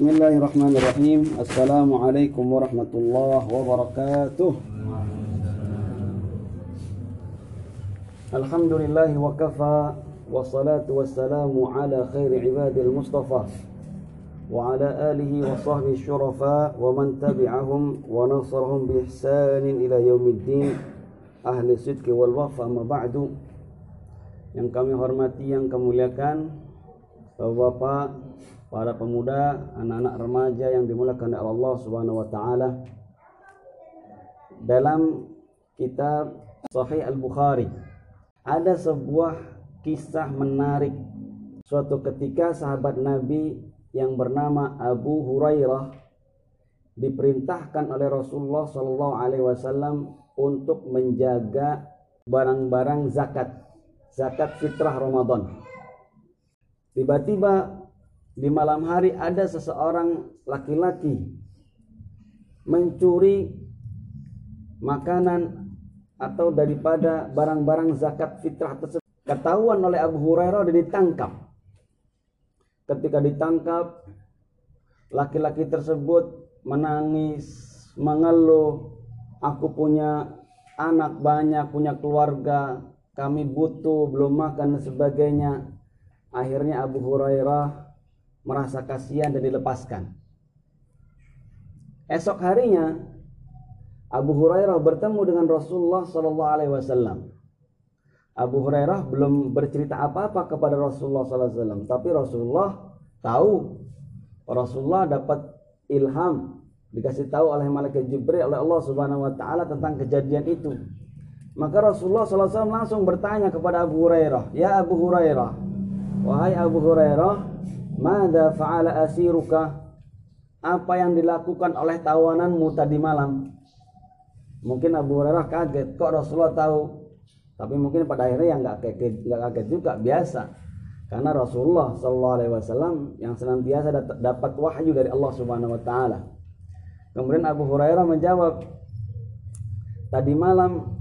بسم الله الرحمن الرحيم السلام عليكم ورحمة الله وبركاته الحمد لله وكفى والصلاة والسلام على خير عباد المصطفى وعلى آله وصحبه الشرفاء ومن تبعهم ونصرهم بإحسان إلى يوم الدين أهل الصدق والوفاء ما بعد yang kami hormati yang kami muliakan Bapak-bapak, para pemuda, anak-anak remaja yang dimulakan oleh Allah Subhanahu wa taala. Dalam kitab Sahih Al-Bukhari ada sebuah kisah menarik. Suatu ketika sahabat Nabi yang bernama Abu Hurairah diperintahkan oleh Rasulullah Shallallahu Alaihi Wasallam untuk menjaga barang-barang zakat zakat fitrah Ramadan. Tiba-tiba di malam hari ada seseorang laki-laki mencuri makanan atau daripada barang-barang zakat fitrah tersebut. Ketahuan oleh Abu Hurairah dan ditangkap. Ketika ditangkap laki-laki tersebut menangis mengeluh aku punya anak banyak punya keluarga kami butuh belum makan dan sebagainya. Akhirnya Abu Hurairah merasa kasihan dan dilepaskan esok harinya Abu Hurairah bertemu dengan Rasulullah Sallallahu Alaihi Wasallam. Abu Hurairah belum bercerita apa-apa kepada Rasulullah Sallallahu Alaihi Wasallam, tapi Rasulullah tahu. Rasulullah dapat ilham dikasih tahu oleh malaikat Jibril oleh Allah Subhanahu Wa Taala tentang kejadian itu. Maka Rasulullah Sallallahu Alaihi Wasallam langsung bertanya kepada Abu Hurairah, Ya Abu Hurairah, wahai Abu Hurairah, Mada fa'ala asiruka? Apa yang dilakukan oleh tawananmu tadi malam? Mungkin Abu Hurairah kaget, kok Rasulullah tahu? Tapi mungkin pada akhirnya yang nggak kaget, nggak kaget juga biasa. Karena Rasulullah Shallallahu Alaihi Wasallam yang senantiasa dapat wahyu dari Allah Subhanahu Wa Taala. Kemudian Abu Hurairah menjawab, tadi malam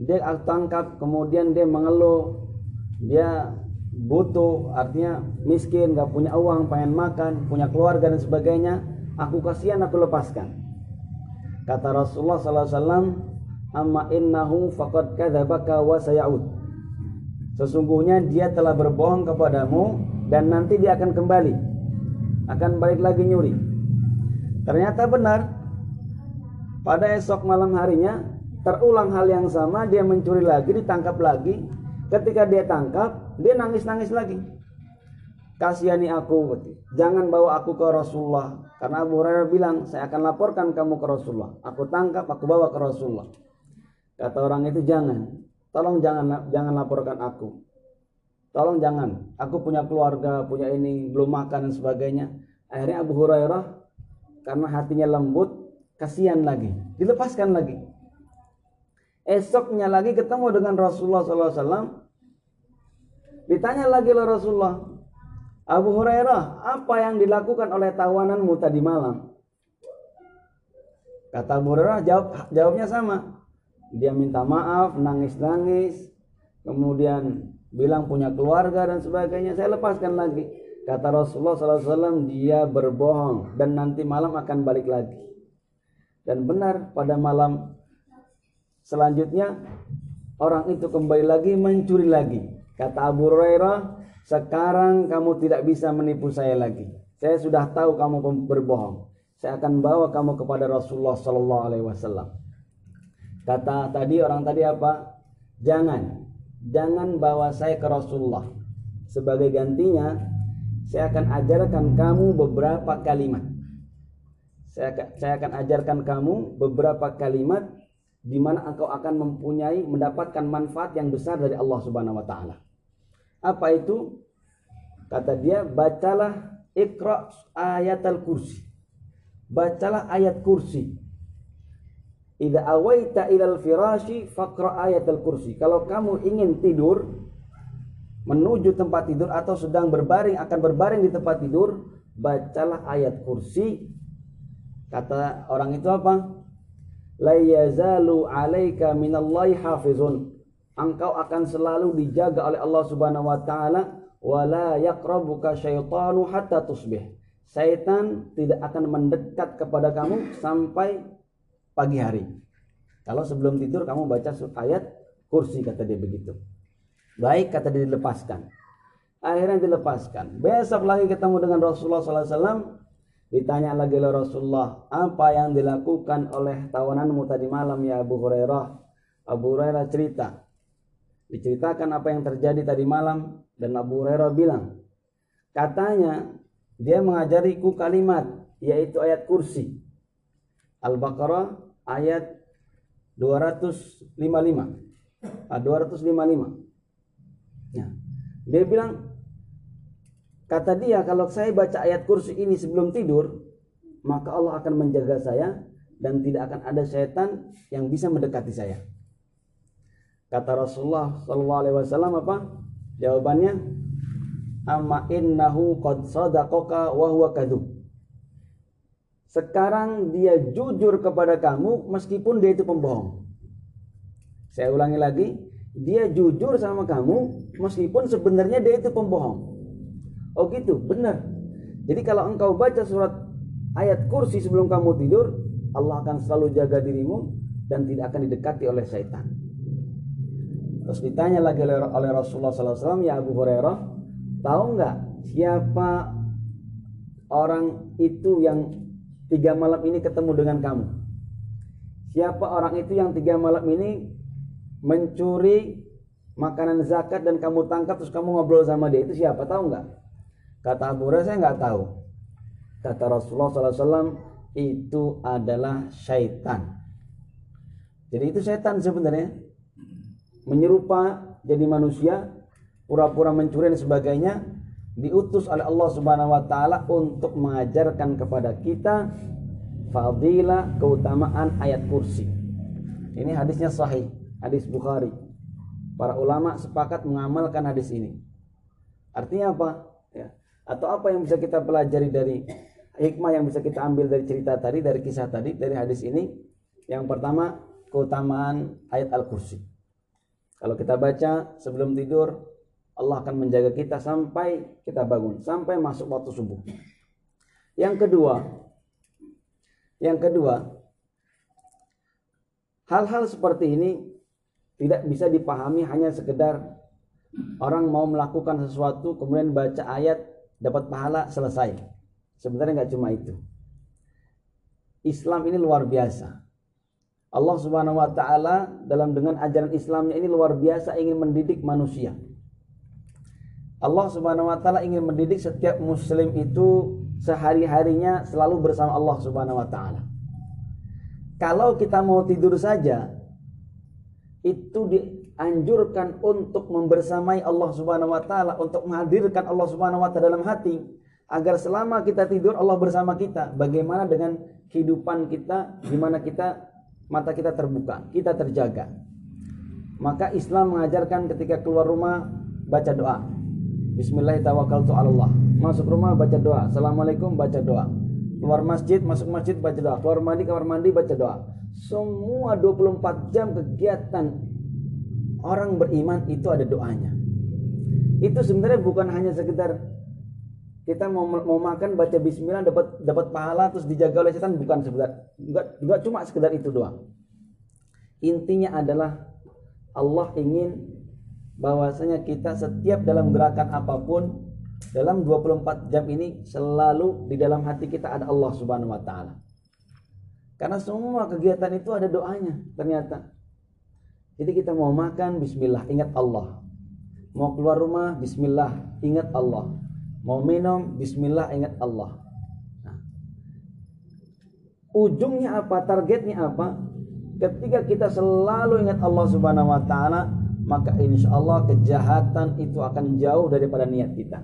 dia tangkap, kemudian dia mengeluh, dia butuh, artinya miskin, nggak punya uang, pengen makan, punya keluarga dan sebagainya. Aku kasihan, aku lepaskan. Kata Rasulullah SAW, Amma innahu faqad kadzabaka wa sayaud. Sesungguhnya dia telah berbohong kepadamu dan nanti dia akan kembali. Akan balik lagi nyuri. Ternyata benar. Pada esok malam harinya terulang hal yang sama, dia mencuri lagi, ditangkap lagi. Ketika dia tangkap, dia nangis-nangis lagi. Kasihani aku, jangan bawa aku ke Rasulullah. Karena Abu Hurairah bilang, saya akan laporkan kamu ke Rasulullah. Aku tangkap, aku bawa ke Rasulullah. Kata orang itu jangan, tolong jangan jangan laporkan aku. Tolong jangan, aku punya keluarga, punya ini, belum makan dan sebagainya. Akhirnya Abu Hurairah karena hatinya lembut, kasihan lagi, dilepaskan lagi. Esoknya lagi ketemu dengan Rasulullah SAW. Ditanya lagi oleh Rasulullah, Abu Hurairah, apa yang dilakukan oleh tawananmu tadi malam? Kata Abu Hurairah jawab jawabnya sama. Dia minta maaf, nangis-nangis, kemudian bilang punya keluarga dan sebagainya. Saya lepaskan lagi. Kata Rasulullah SAW, dia berbohong dan nanti malam akan balik lagi. Dan benar pada malam selanjutnya orang itu kembali lagi mencuri lagi. Kata Abu Hurairah, sekarang kamu tidak bisa menipu saya lagi. Saya sudah tahu kamu berbohong. Saya akan bawa kamu kepada Rasulullah Sallallahu Alaihi Wasallam. Kata tadi orang tadi apa? Jangan, jangan bawa saya ke Rasulullah. Sebagai gantinya, saya akan ajarkan kamu beberapa kalimat. Saya, saya akan ajarkan kamu beberapa kalimat di mana engkau akan mempunyai mendapatkan manfaat yang besar dari Allah Subhanahu wa taala. Apa itu? Kata dia, bacalah Iqra ayat al-kursi. Bacalah ayat kursi. Idza awaita ilal firashi faqra ayat al-kursi. Kalau kamu ingin tidur menuju tempat tidur atau sedang berbaring akan berbaring di tempat tidur, bacalah ayat kursi. Kata orang itu apa? La yazalu 'alaika minallahi hafizun. Engkau akan selalu dijaga oleh Allah Subhanahu wa taala wala yaqrabuka syaitanu hatta tusbih Syaitan tidak akan mendekat kepada kamu sampai pagi hari. Kalau sebelum tidur kamu baca ayat kursi kata dia begitu. Baik kata dia dilepaskan. Akhirnya dilepaskan. Besok lagi ketemu dengan Rasulullah SAW. Ditanya lagi oleh Rasulullah, apa yang dilakukan oleh tawananmu tadi malam ya Abu Hurairah? Abu Hurairah cerita. Diceritakan apa yang terjadi tadi malam dan Abu Hurairah bilang, katanya dia mengajariku kalimat yaitu ayat kursi. Al-Baqarah ayat 255. 255. Ya. Dia bilang Kata dia, kalau saya baca ayat kursi ini sebelum tidur, maka Allah akan menjaga saya dan tidak akan ada setan yang bisa mendekati saya. Kata Rasulullah Sallallahu Alaihi Wasallam apa? Jawabannya, amma innahu qad sadaqaka wa huwa kadub. Sekarang dia jujur kepada kamu meskipun dia itu pembohong. Saya ulangi lagi, dia jujur sama kamu meskipun sebenarnya dia itu pembohong. Oh gitu, benar. Jadi kalau engkau baca surat ayat kursi sebelum kamu tidur, Allah akan selalu jaga dirimu dan tidak akan didekati oleh syaitan. Terus ditanya lagi oleh Rasulullah SAW, ya Abu Hurairah, tahu nggak siapa orang itu yang tiga malam ini ketemu dengan kamu? Siapa orang itu yang tiga malam ini mencuri makanan zakat dan kamu tangkap terus kamu ngobrol sama dia itu siapa? Tahu nggak? Kata Abu Hurairah saya nggak tahu. Kata Rasulullah SAW itu adalah syaitan. Jadi itu syaitan sebenarnya menyerupa jadi manusia, pura-pura mencuri dan sebagainya, diutus oleh Allah Subhanahu wa taala untuk mengajarkan kepada kita fadilah keutamaan ayat kursi. Ini hadisnya sahih, hadis Bukhari. Para ulama sepakat mengamalkan hadis ini. Artinya apa? Ya atau apa yang bisa kita pelajari dari hikmah yang bisa kita ambil dari cerita tadi dari kisah tadi dari hadis ini yang pertama keutamaan ayat al-kursi kalau kita baca sebelum tidur Allah akan menjaga kita sampai kita bangun sampai masuk waktu subuh yang kedua yang kedua hal-hal seperti ini tidak bisa dipahami hanya sekedar orang mau melakukan sesuatu kemudian baca ayat dapat pahala selesai. Sebenarnya nggak cuma itu. Islam ini luar biasa. Allah Subhanahu wa taala dalam dengan ajaran Islamnya ini luar biasa ingin mendidik manusia. Allah Subhanahu wa taala ingin mendidik setiap muslim itu sehari-harinya selalu bersama Allah Subhanahu wa taala. Kalau kita mau tidur saja itu dianjurkan untuk membersamai Allah Subhanahu wa taala, untuk menghadirkan Allah Subhanahu wa taala dalam hati agar selama kita tidur Allah bersama kita. Bagaimana dengan kehidupan kita di mana kita mata kita terbuka, kita terjaga. Maka Islam mengajarkan ketika keluar rumah baca doa. Bismillahirrahmanirrahim. Masuk rumah baca doa. Assalamualaikum baca doa. Keluar masjid, masuk masjid baca doa. Keluar mandi, kamar mandi baca doa semua 24 jam kegiatan orang beriman itu ada doanya. Itu sebenarnya bukan hanya sekedar kita mau mau makan baca bismillah dapat dapat pahala terus dijaga oleh setan bukan sekedar enggak, enggak cuma sekedar itu doang. Intinya adalah Allah ingin bahwasanya kita setiap dalam gerakan apa pun dalam 24 jam ini selalu di dalam hati kita ada Allah Subhanahu wa taala. Karena semua kegiatan itu ada doanya ternyata. Jadi kita mau makan bismillah ingat Allah. Mau keluar rumah bismillah ingat Allah. Mau minum bismillah ingat Allah. Nah, ujungnya apa? Targetnya apa? Ketika kita selalu ingat Allah Subhanahu wa taala, maka insya Allah kejahatan itu akan jauh daripada niat kita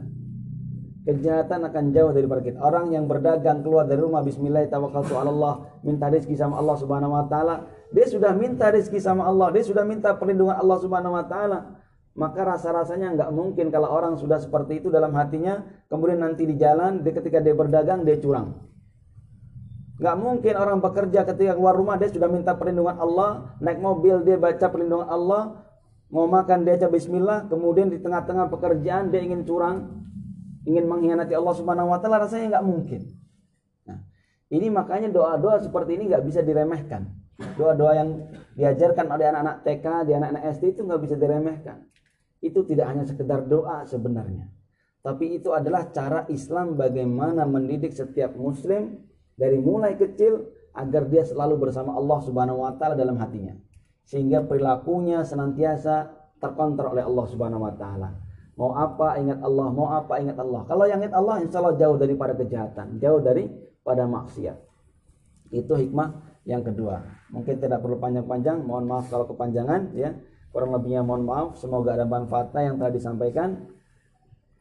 kejahatan akan jauh daripada kita. Orang yang berdagang keluar dari rumah bismillah tawakkaltu Allah, minta rezeki sama Allah Subhanahu wa taala, dia sudah minta rezeki sama Allah, dia sudah minta perlindungan Allah Subhanahu wa taala. Maka rasa-rasanya nggak mungkin kalau orang sudah seperti itu dalam hatinya, kemudian nanti di jalan, dia ketika dia berdagang dia curang. Nggak mungkin orang bekerja ketika keluar rumah dia sudah minta perlindungan Allah, naik mobil dia baca perlindungan Allah, mau makan dia baca bismillah, kemudian di tengah-tengah pekerjaan dia ingin curang, ingin mengkhianati Allah Subhanahu wa taala rasanya nggak mungkin. Nah, ini makanya doa-doa seperti ini nggak bisa diremehkan. Doa-doa yang diajarkan oleh anak-anak TK, di anak-anak SD itu nggak bisa diremehkan. Itu tidak hanya sekedar doa sebenarnya. Tapi itu adalah cara Islam bagaimana mendidik setiap muslim dari mulai kecil agar dia selalu bersama Allah Subhanahu wa taala dalam hatinya. Sehingga perilakunya senantiasa terkontrol oleh Allah Subhanahu wa taala. Mau apa ingat Allah, mau apa ingat Allah. Kalau yang ingat Allah insya Allah jauh daripada kejahatan, jauh daripada maksiat. Itu hikmah yang kedua. Mungkin tidak perlu panjang-panjang, mohon maaf kalau kepanjangan ya. Kurang lebihnya mohon maaf, semoga ada manfaatnya yang telah disampaikan.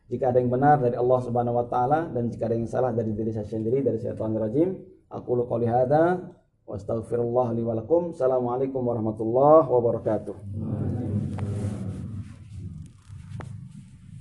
Jika ada yang benar dari Allah Subhanahu wa taala dan jika ada yang salah dari diri saya sendiri dari syaitan rajim, aku qouli hadza wa astaghfirullah li wa lakum. Assalamualaikum warahmatullahi wabarakatuh.